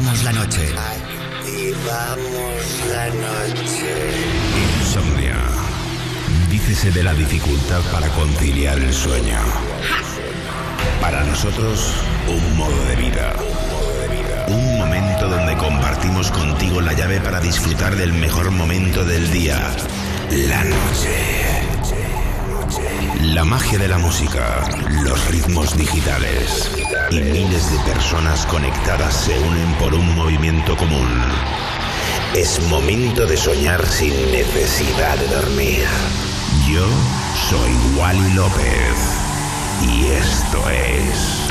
Activamos la noche. Activamos la noche. Insomnia. Dícese de la dificultad para conciliar el sueño. Para nosotros, un modo de vida. Un momento donde compartimos contigo la llave para disfrutar del mejor momento del día. La noche. La magia de la música, los ritmos digitales y miles de personas conectadas se unen por un movimiento común. Es momento de soñar sin necesidad de dormir. Yo soy Wally López y esto es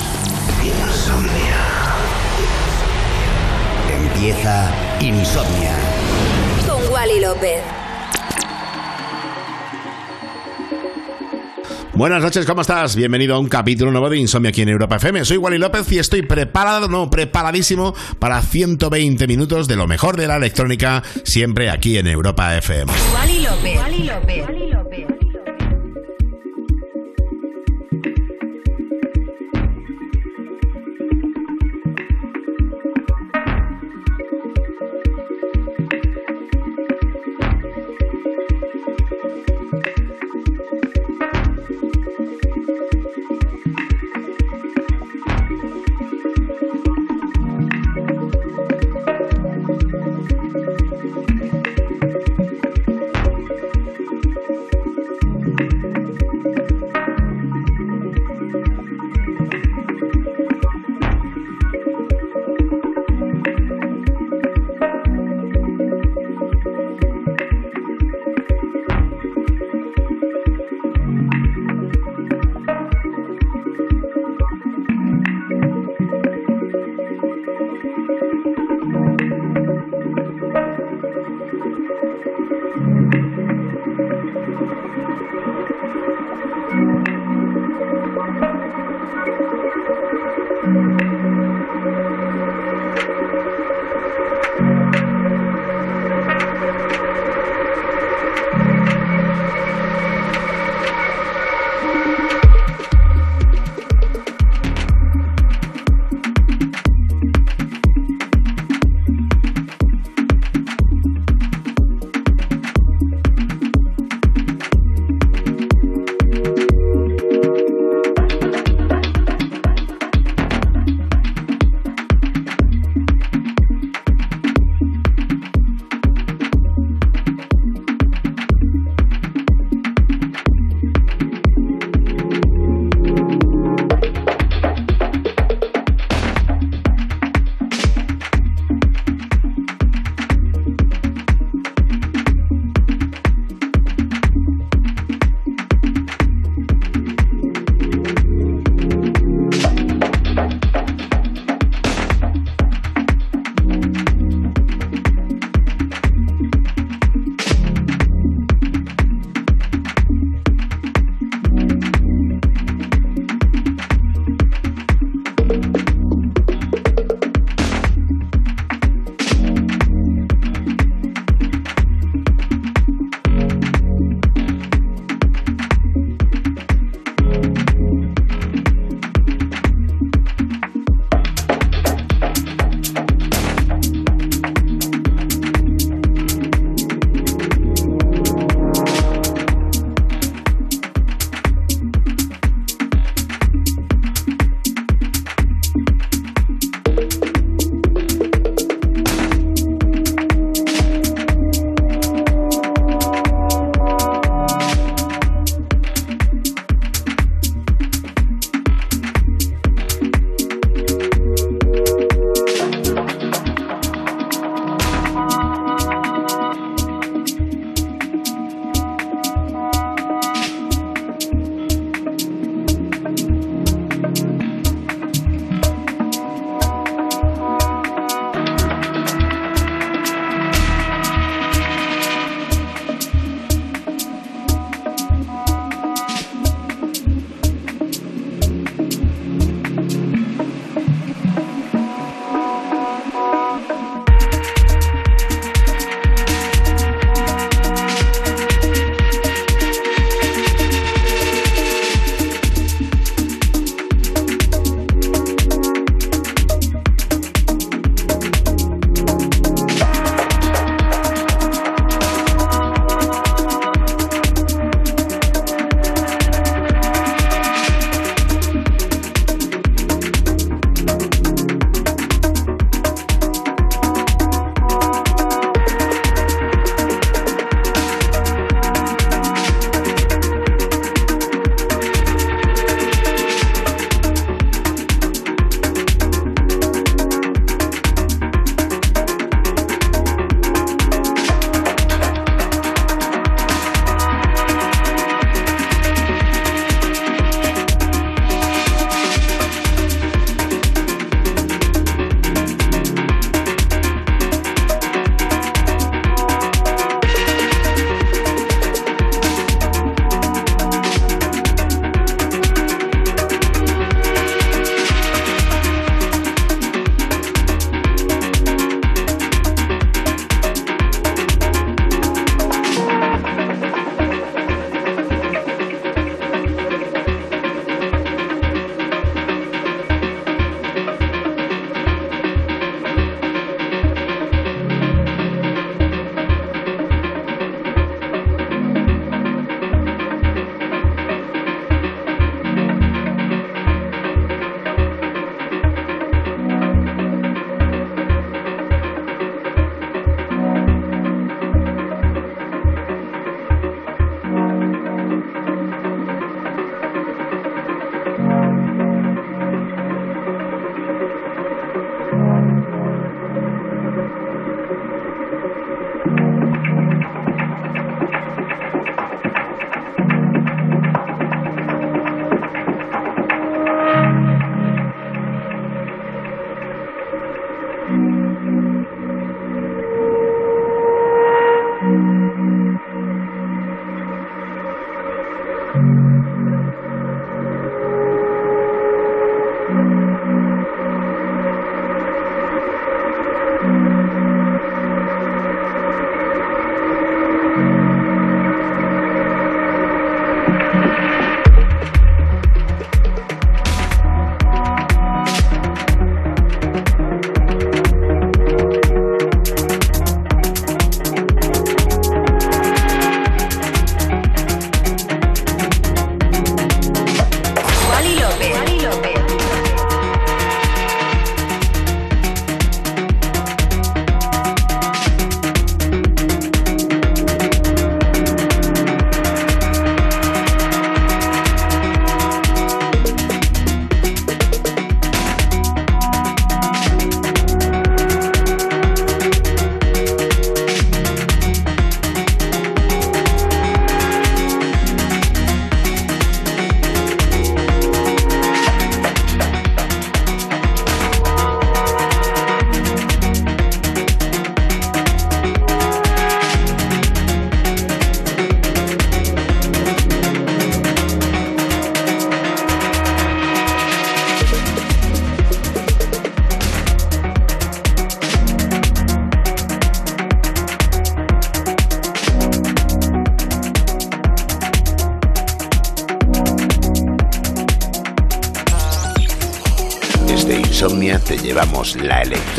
Insomnia. Empieza Insomnia. Con Wally López. Buenas noches, ¿cómo estás? Bienvenido a un capítulo nuevo de Insomnia aquí en Europa FM. Soy Wally López y estoy preparado, no, preparadísimo para 120 minutos de lo mejor de la electrónica, siempre aquí en Europa FM. Wally López.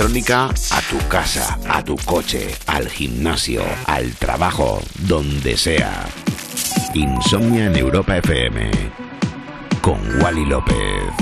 A tu casa, a tu coche, al gimnasio, al trabajo, donde sea. Insomnia en Europa FM con Wally López.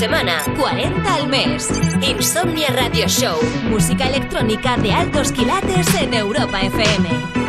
Semana, 40 al mes. Insomnia Radio Show. Música electrónica de altos quilates en Europa FM.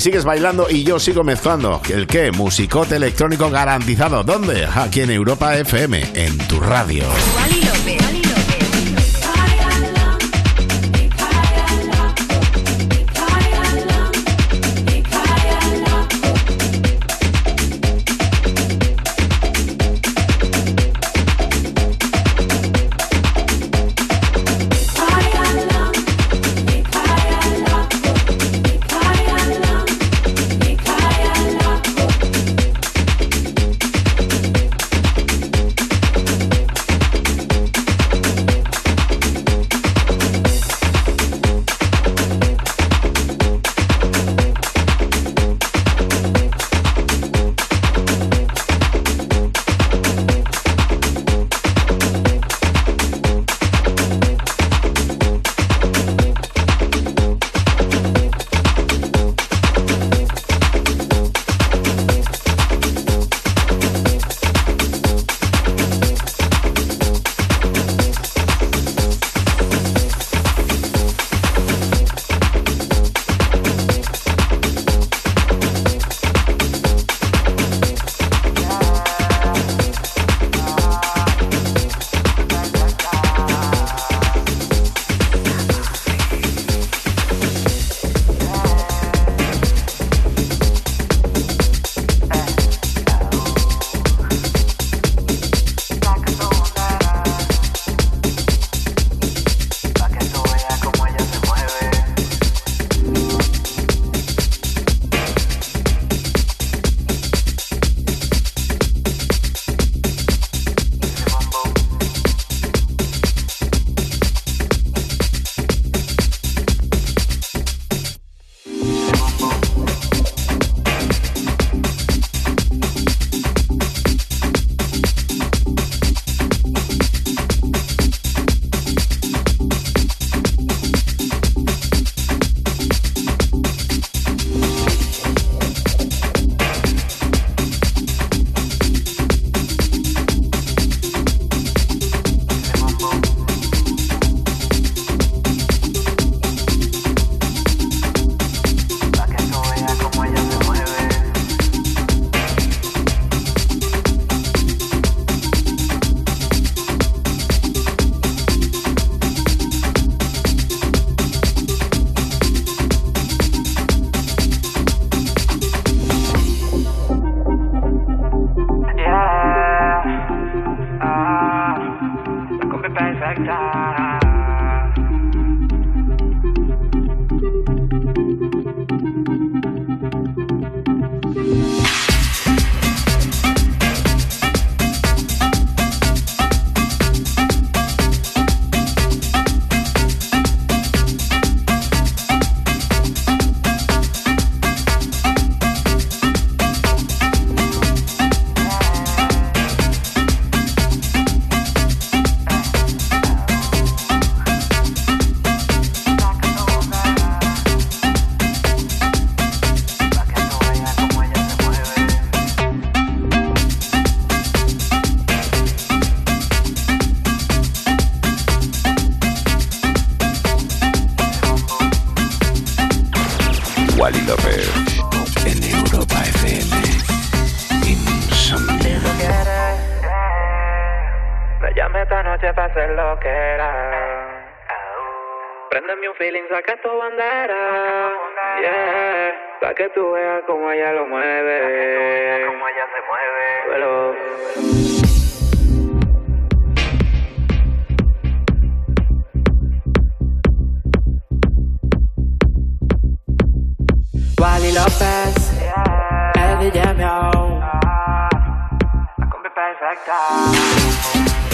Sigues bailando y yo sigo mezclando. ¿El qué? Musicote electrónico garantizado. ¿Dónde? Aquí en Europa FM, en tu radio. infectar.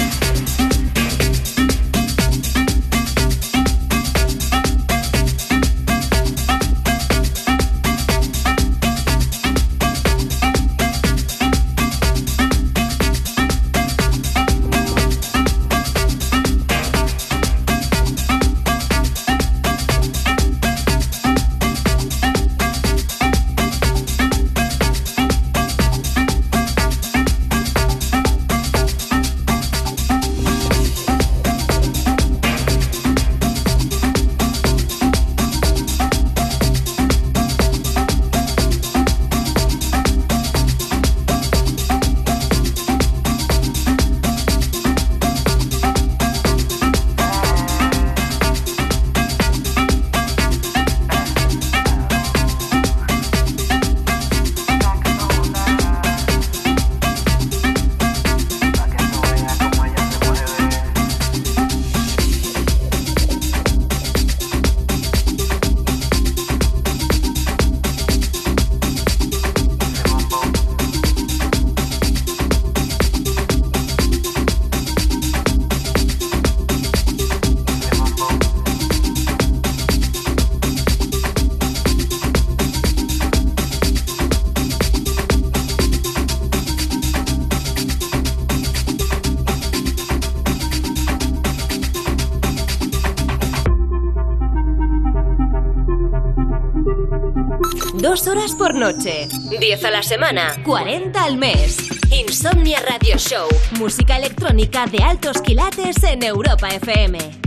Por noche. 10 a la semana. 40 al mes. Insomnia Radio Show. Música electrónica de altos quilates en Europa FM.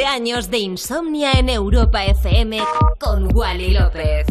Años de insomnia en Europa FM con Wally López.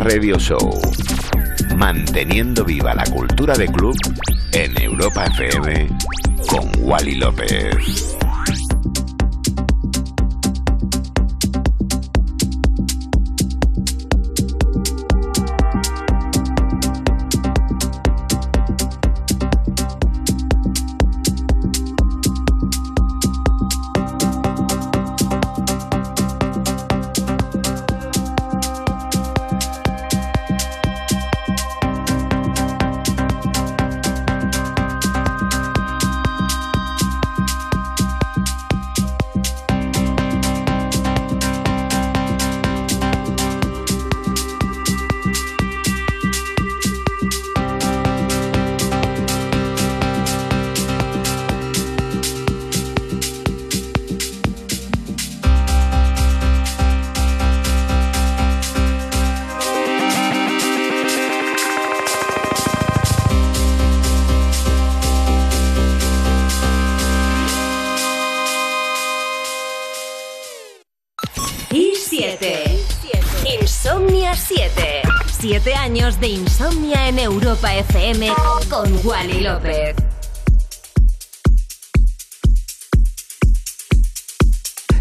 Radio Show. Manteniendo viva la cultura de club en Europa FM con Wally López. En Europa FM con Wally López.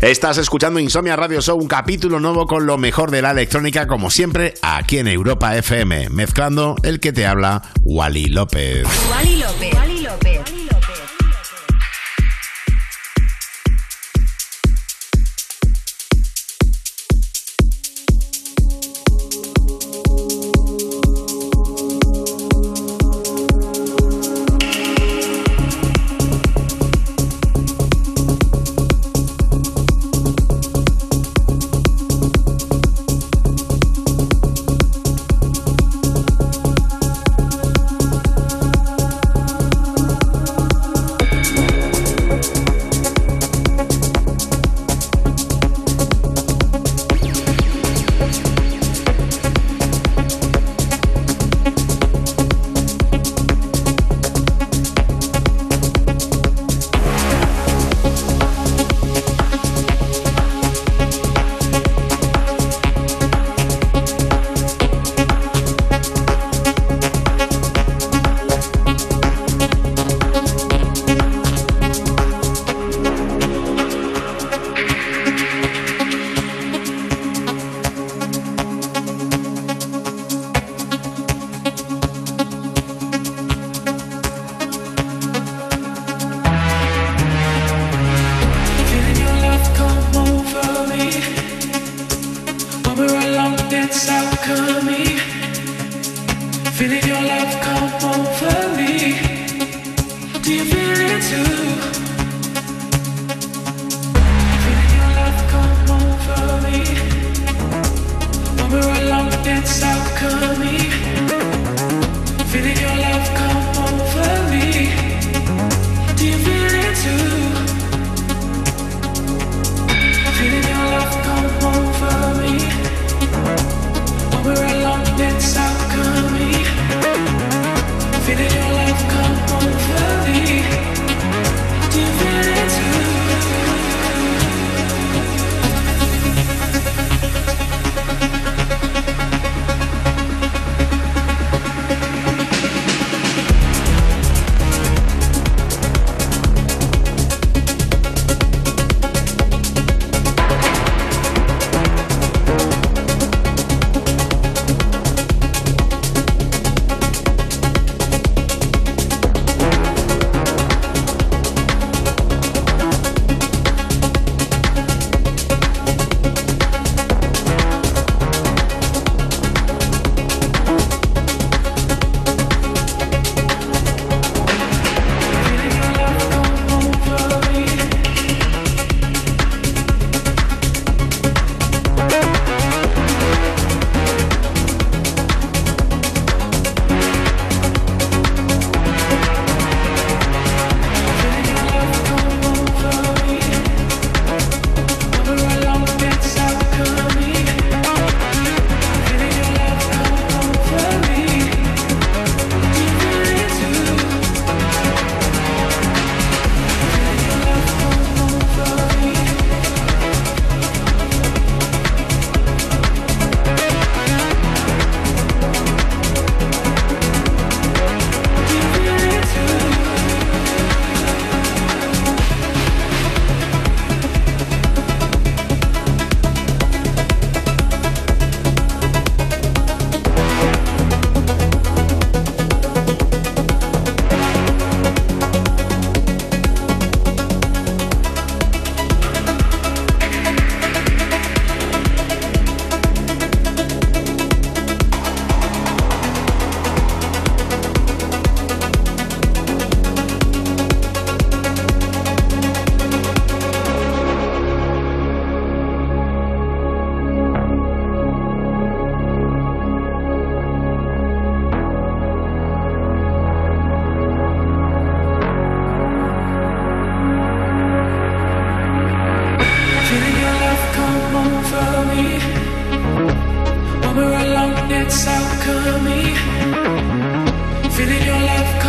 Estás escuchando Insomnia Radio Show, un capítulo nuevo con lo mejor de la electrónica, como siempre, aquí en Europa FM, mezclando el que te habla, Wally López. Wally López. Wally López. feeling your love.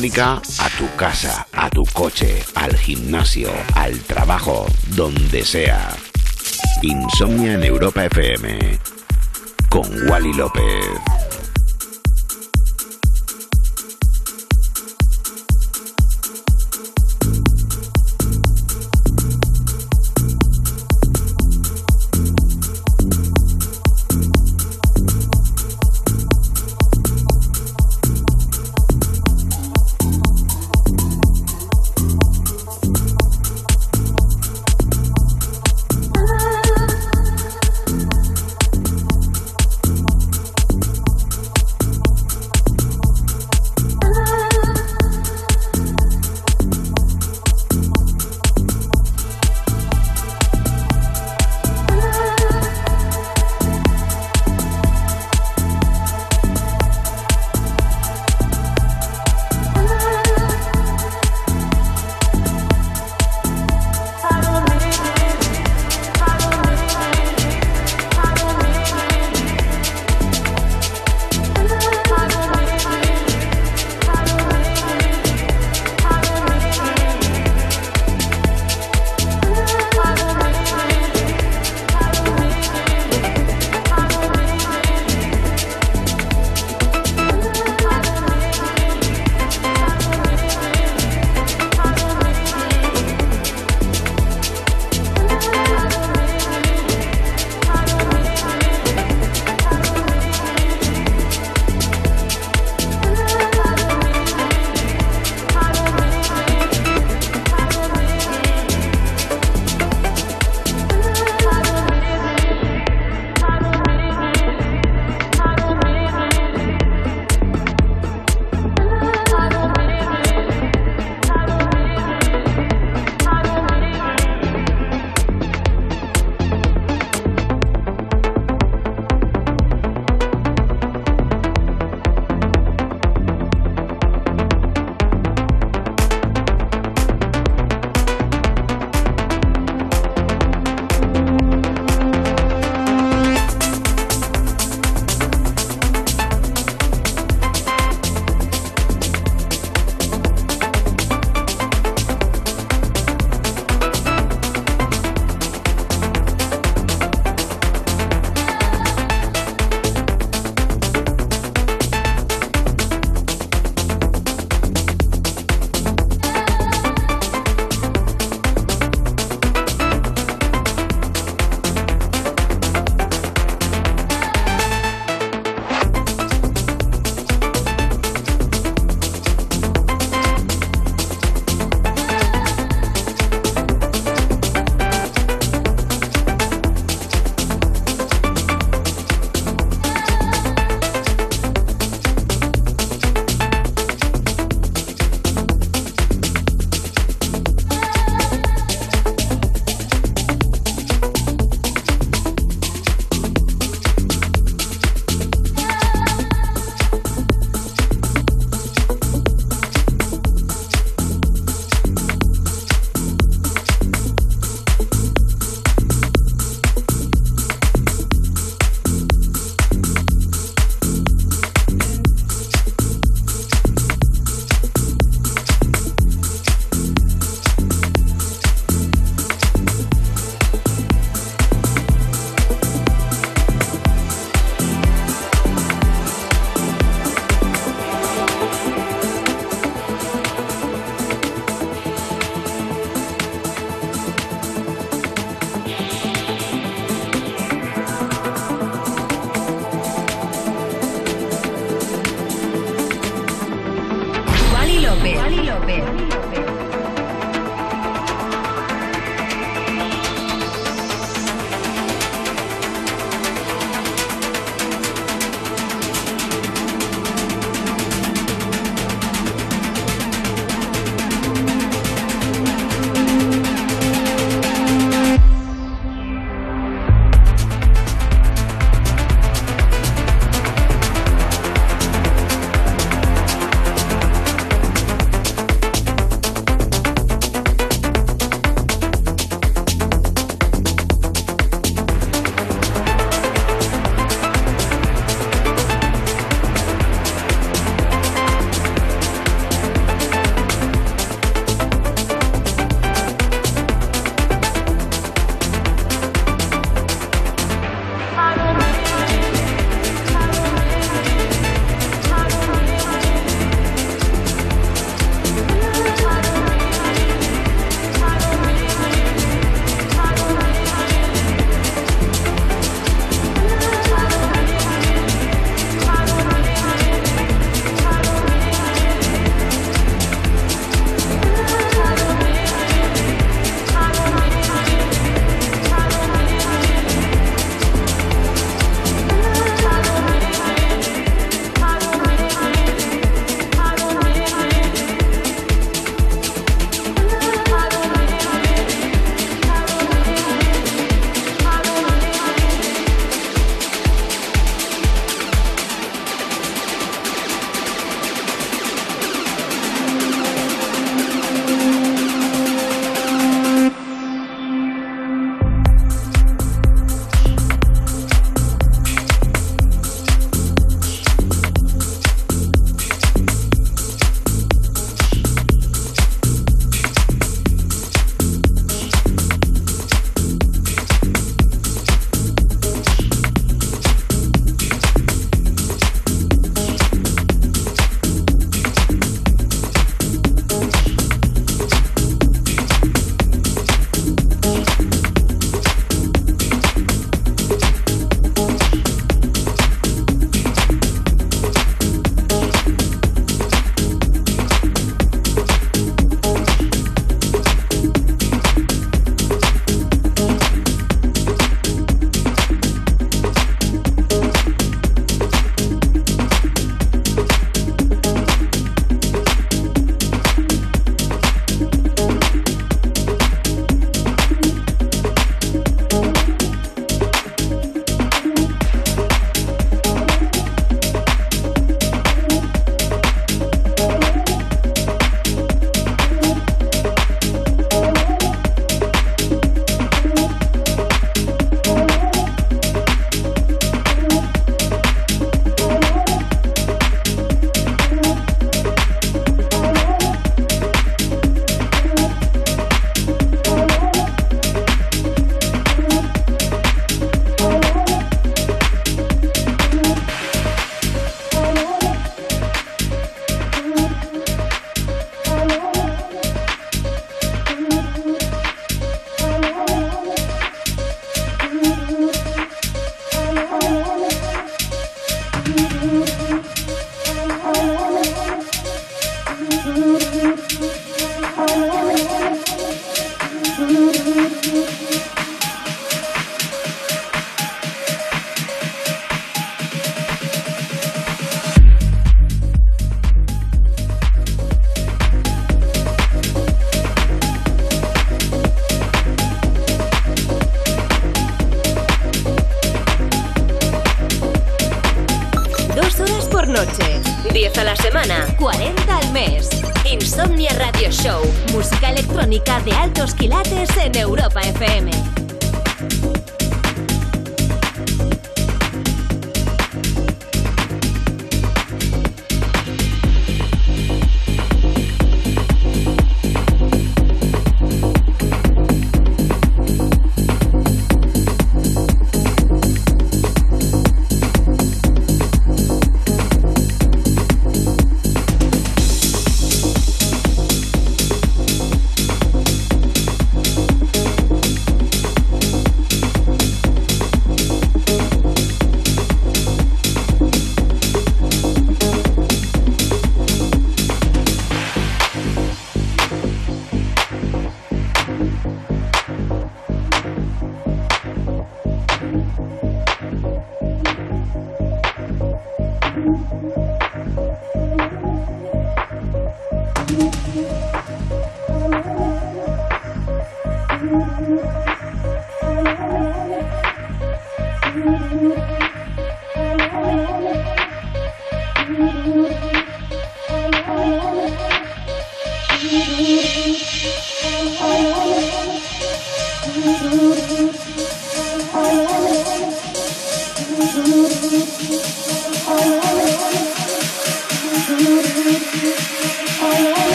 A tu casa, a tu coche, al gimnasio, al trabajo, donde sea. Insomnia en Europa FM con Wally López.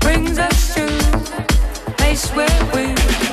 Brings us to a place where we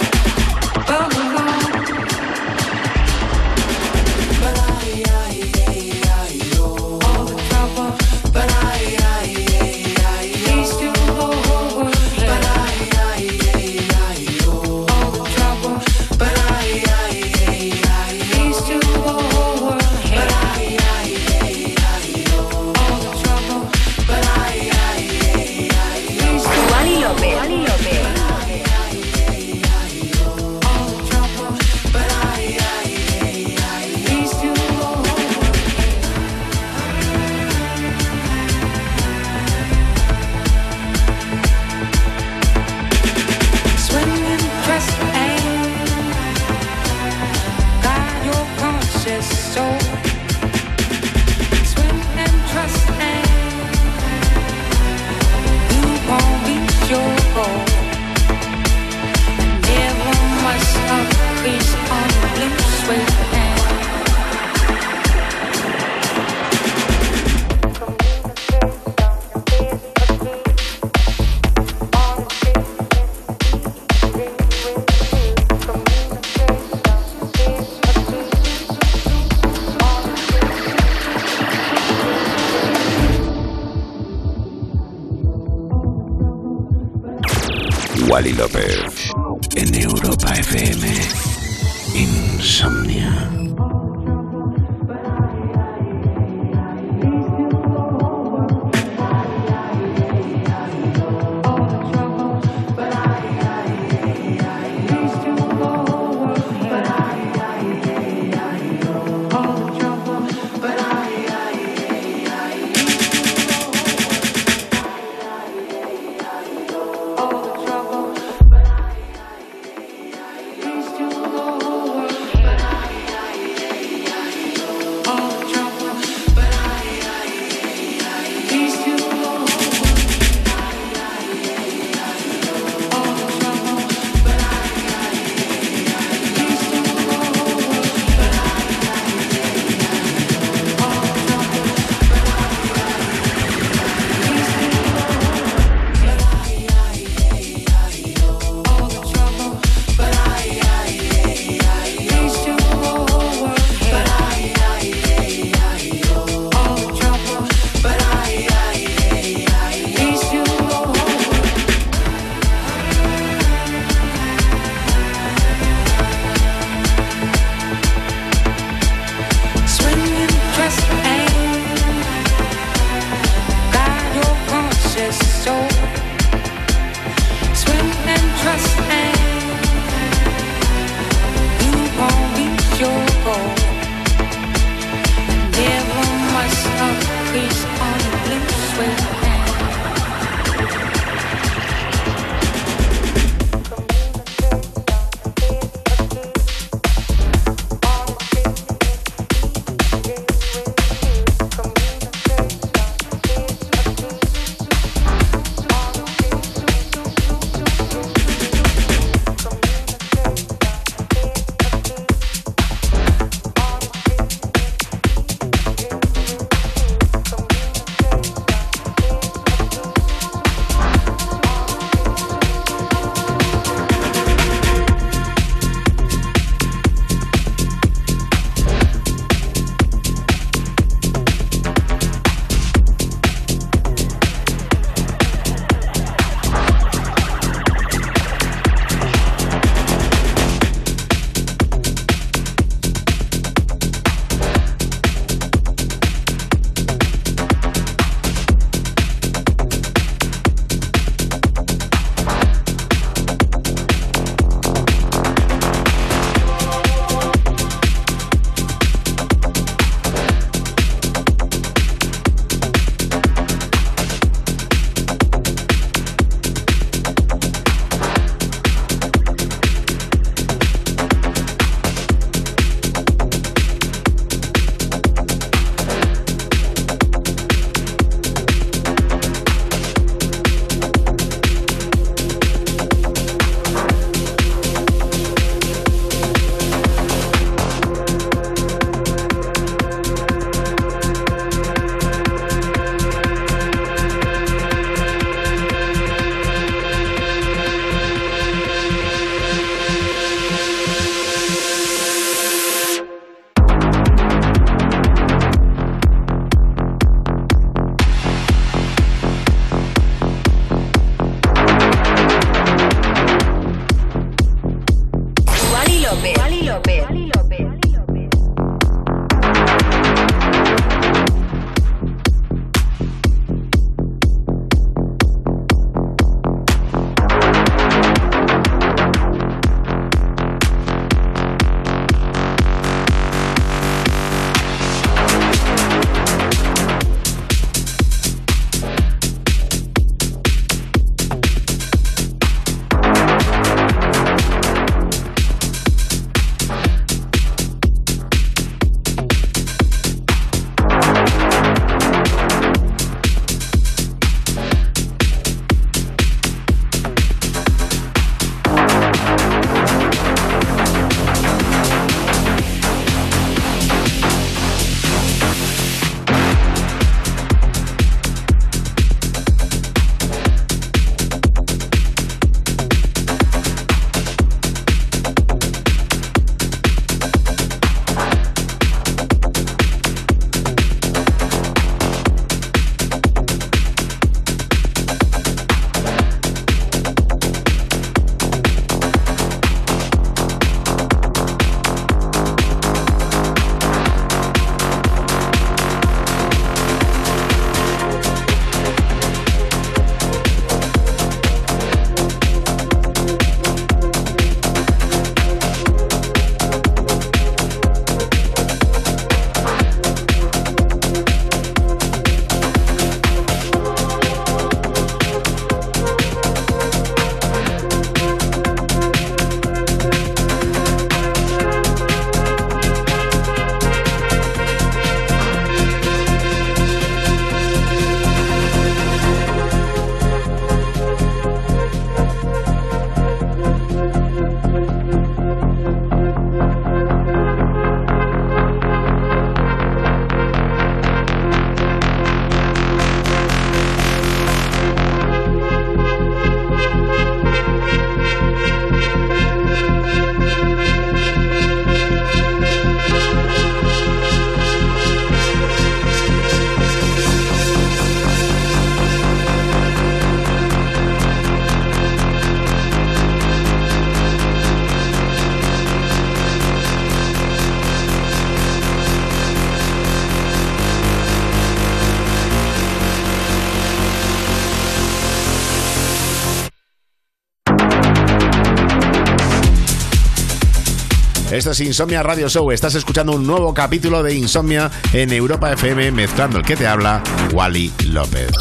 Esto es Insomnia Radio Show. Estás escuchando un nuevo capítulo de Insomnia en Europa FM, mezclando el que te habla, Wally López.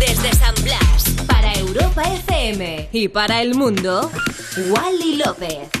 Desde San Blas, para Europa FM y para el mundo, Wally López.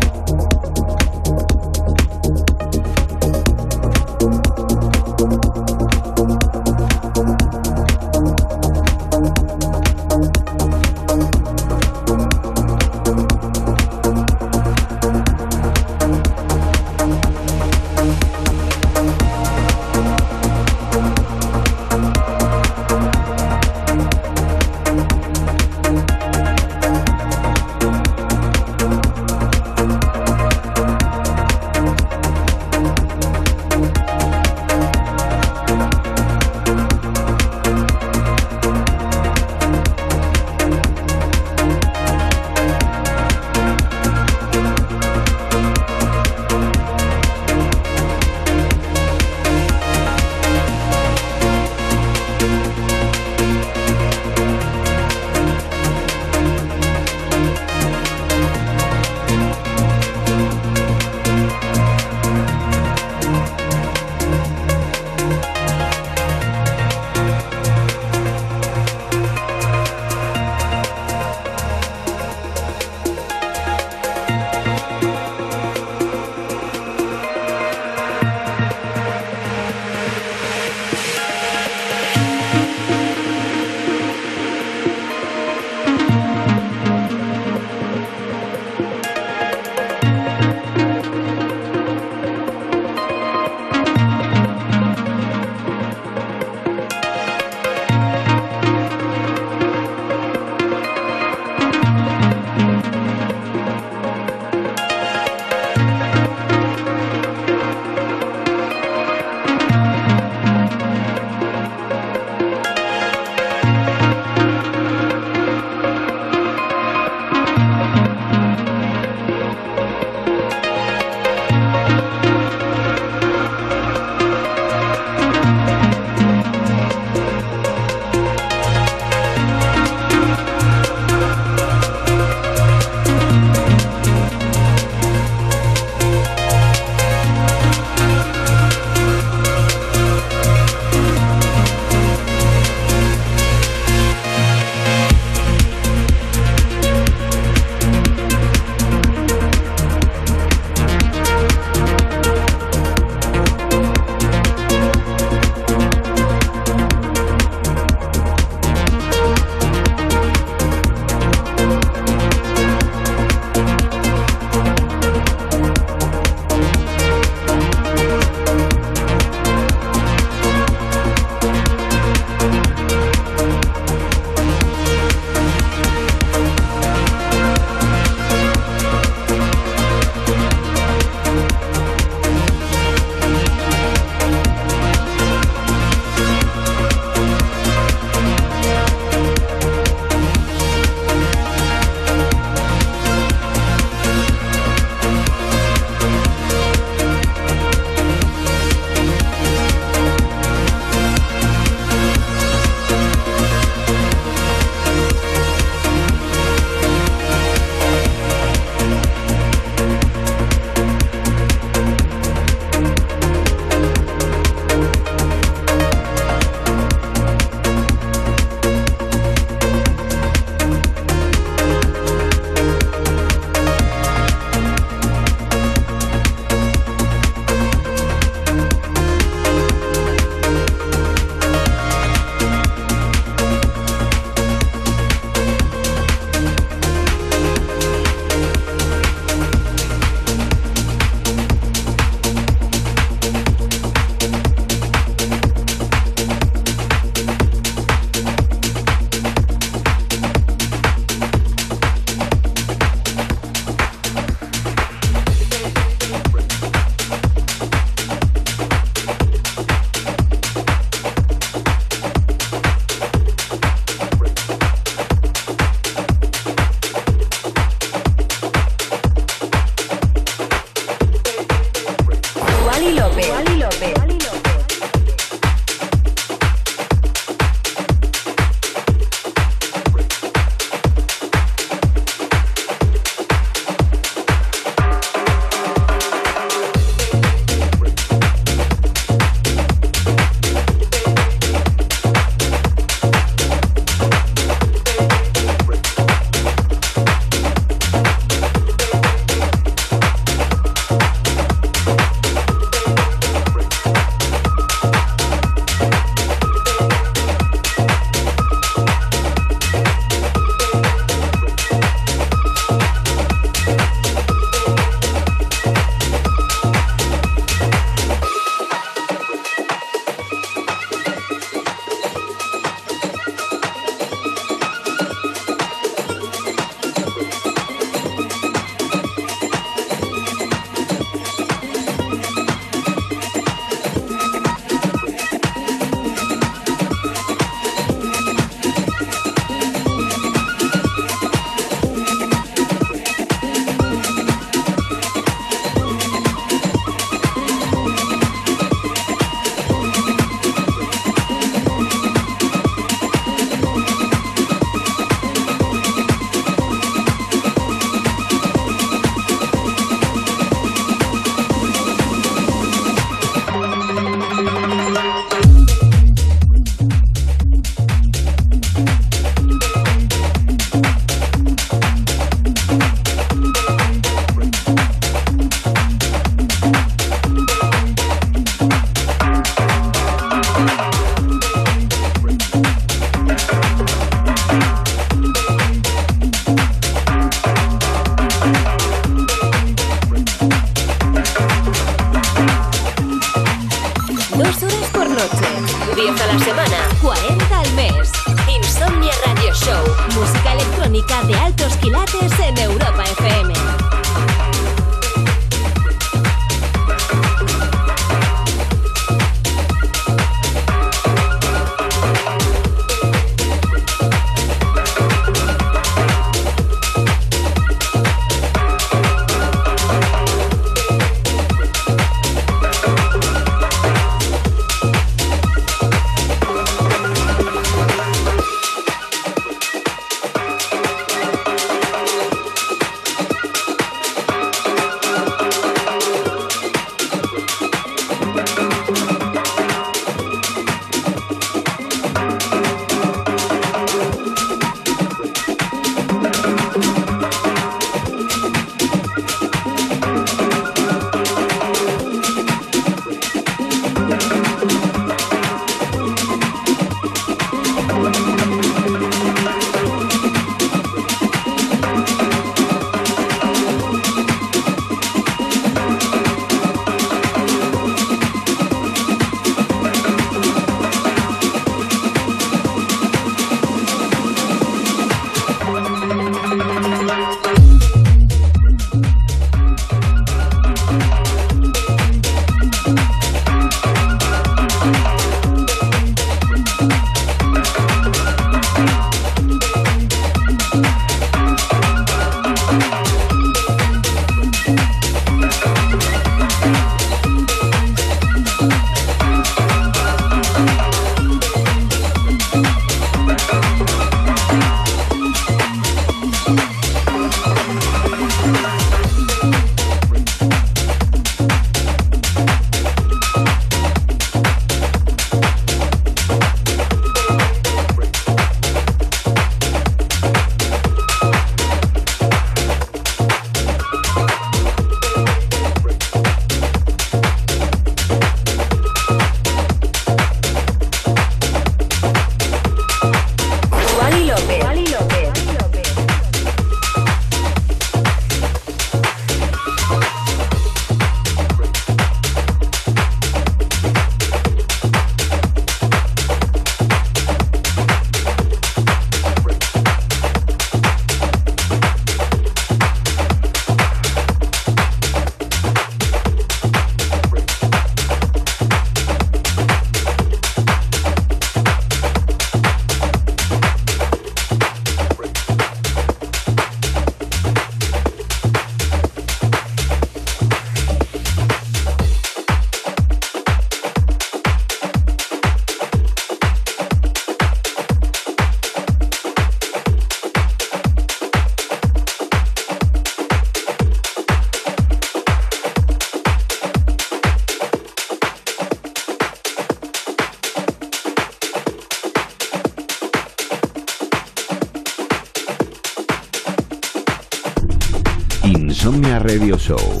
Show.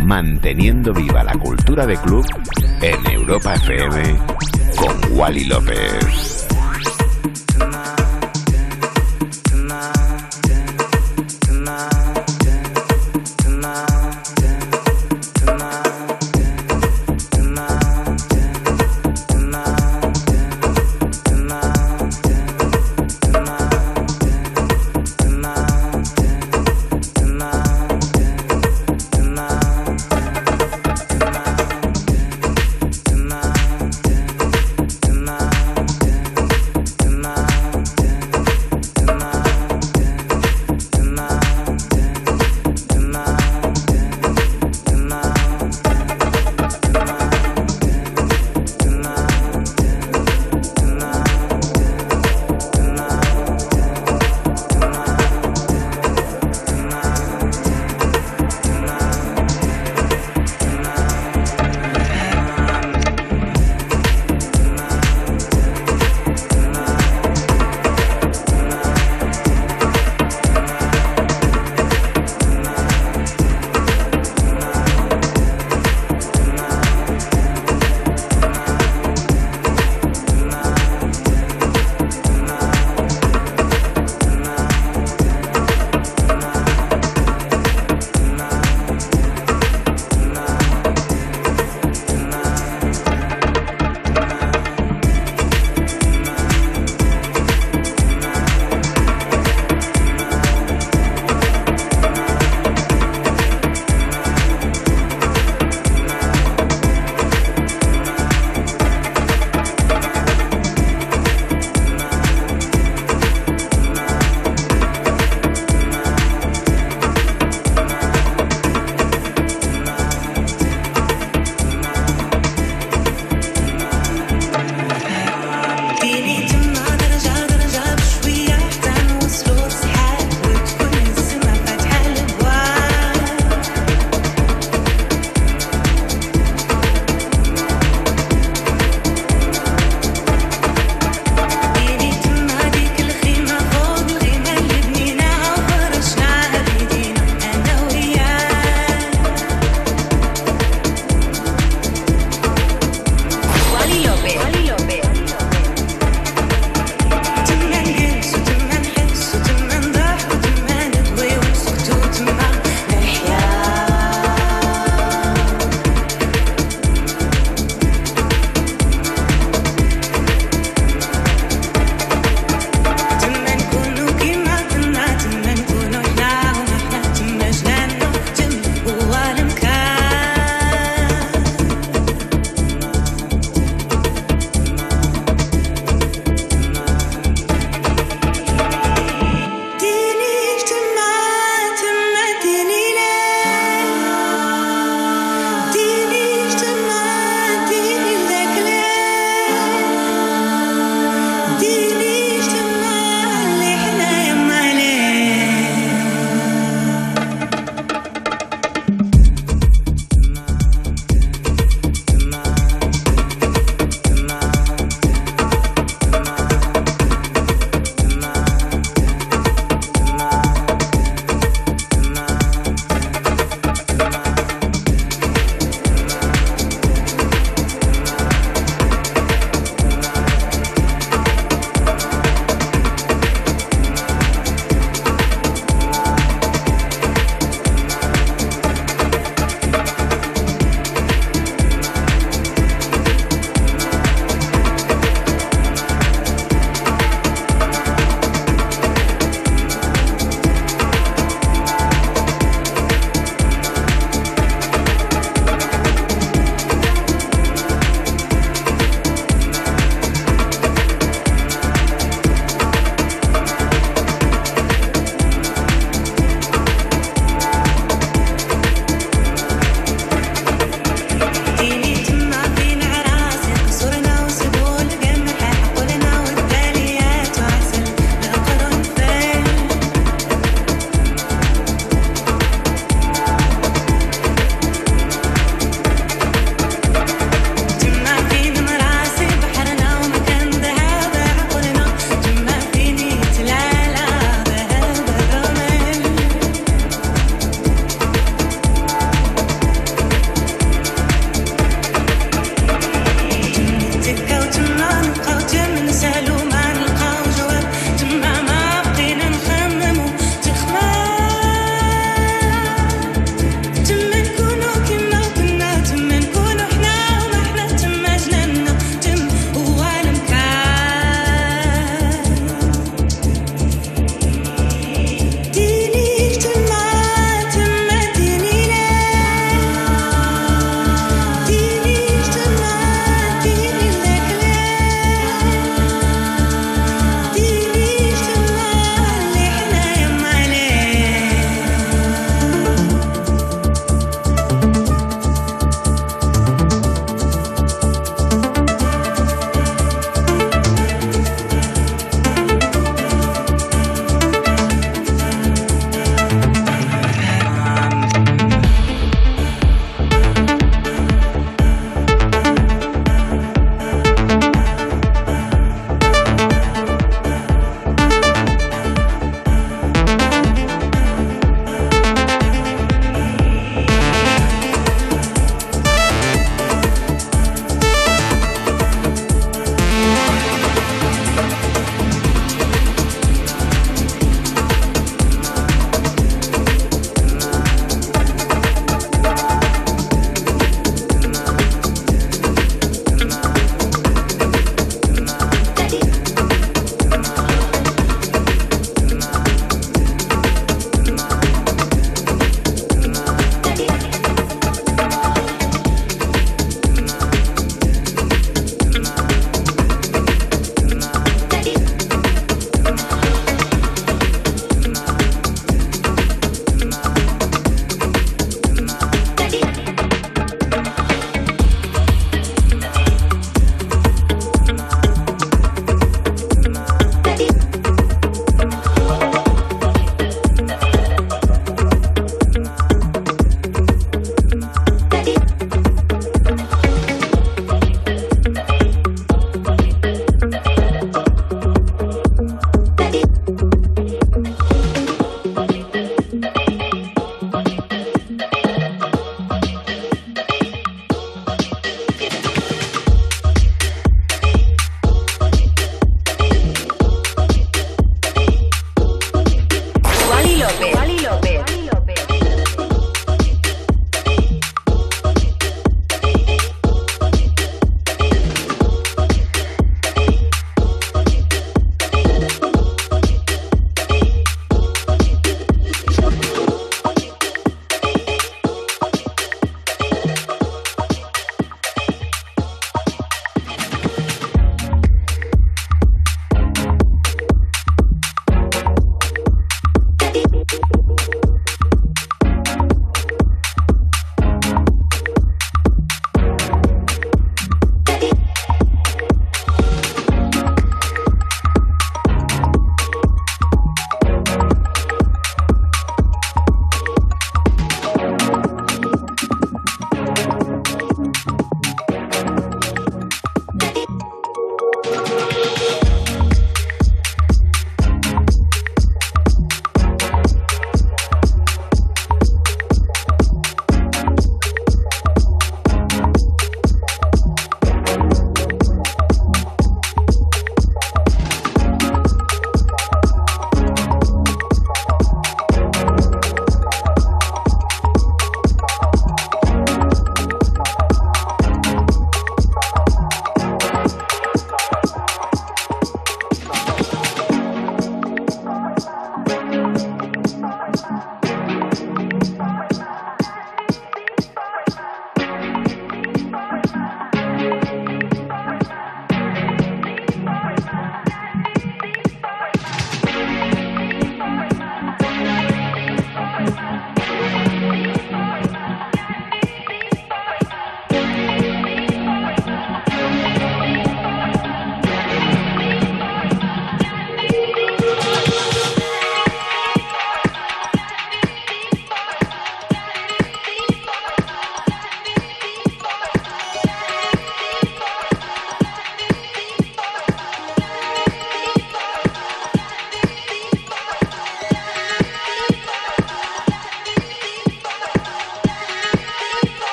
Manteniendo viva la cultura de club en Europa FM con Wally López.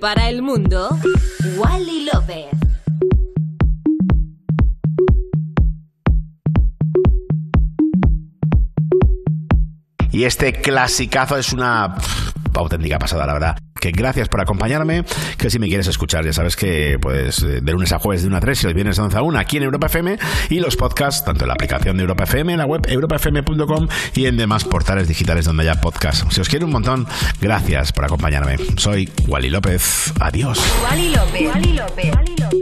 Para el mundo, Wally López. Y este clasicazo es una auténtica pasada, la verdad. Que gracias por acompañarme. Que si me quieres escuchar, ya sabes que pues de lunes a jueves de 1 a 3 y el viernes de 11 a 1 aquí en Europa FM y los podcasts, tanto en la aplicación de Europa FM, en la web europafm.com y en demás portales digitales donde haya podcast. Si os quiero un montón, gracias por acompañarme. Soy Wally López. Adiós. Wally López. Wally López.